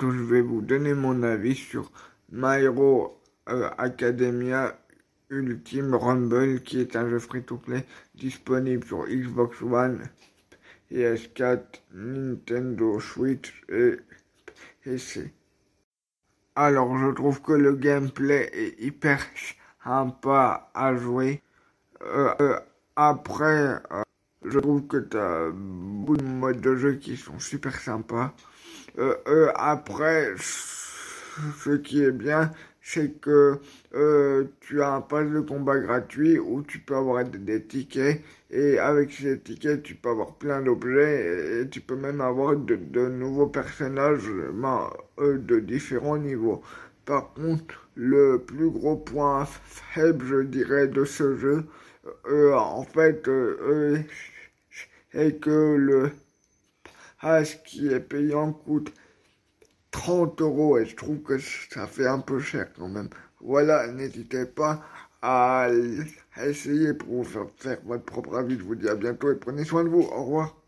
je vais vous donner mon avis sur My Hero euh, Academia Ultimate Rumble, qui est un jeu free-to-play disponible sur Xbox One, PS4, Nintendo Switch et PC. Alors, je trouve que le gameplay est hyper sympa à jouer. Euh, euh, après, je trouve que tu as beaucoup de modes de jeu qui sont super sympas. après, ce qui est bien, c'est que euh, tu as un pass de combat gratuit où tu peux avoir des, tickets et avec ces tickets tu peux avoir plein d'objets et, tu peux même avoir de, nouveaux personnages ben, euh, de différents niveaux. Par contre, le plus gros point faible, je dirais, de ce jeu, euh, en fait, est que le pass qui est payant coûte 30 euros et je trouve que ça fait un peu cher quand même. Voilà, n'hésitez pas à essayer pour vous faire votre propre avis. Je vous dis à bientôt et prenez soin de vous. Au revoir.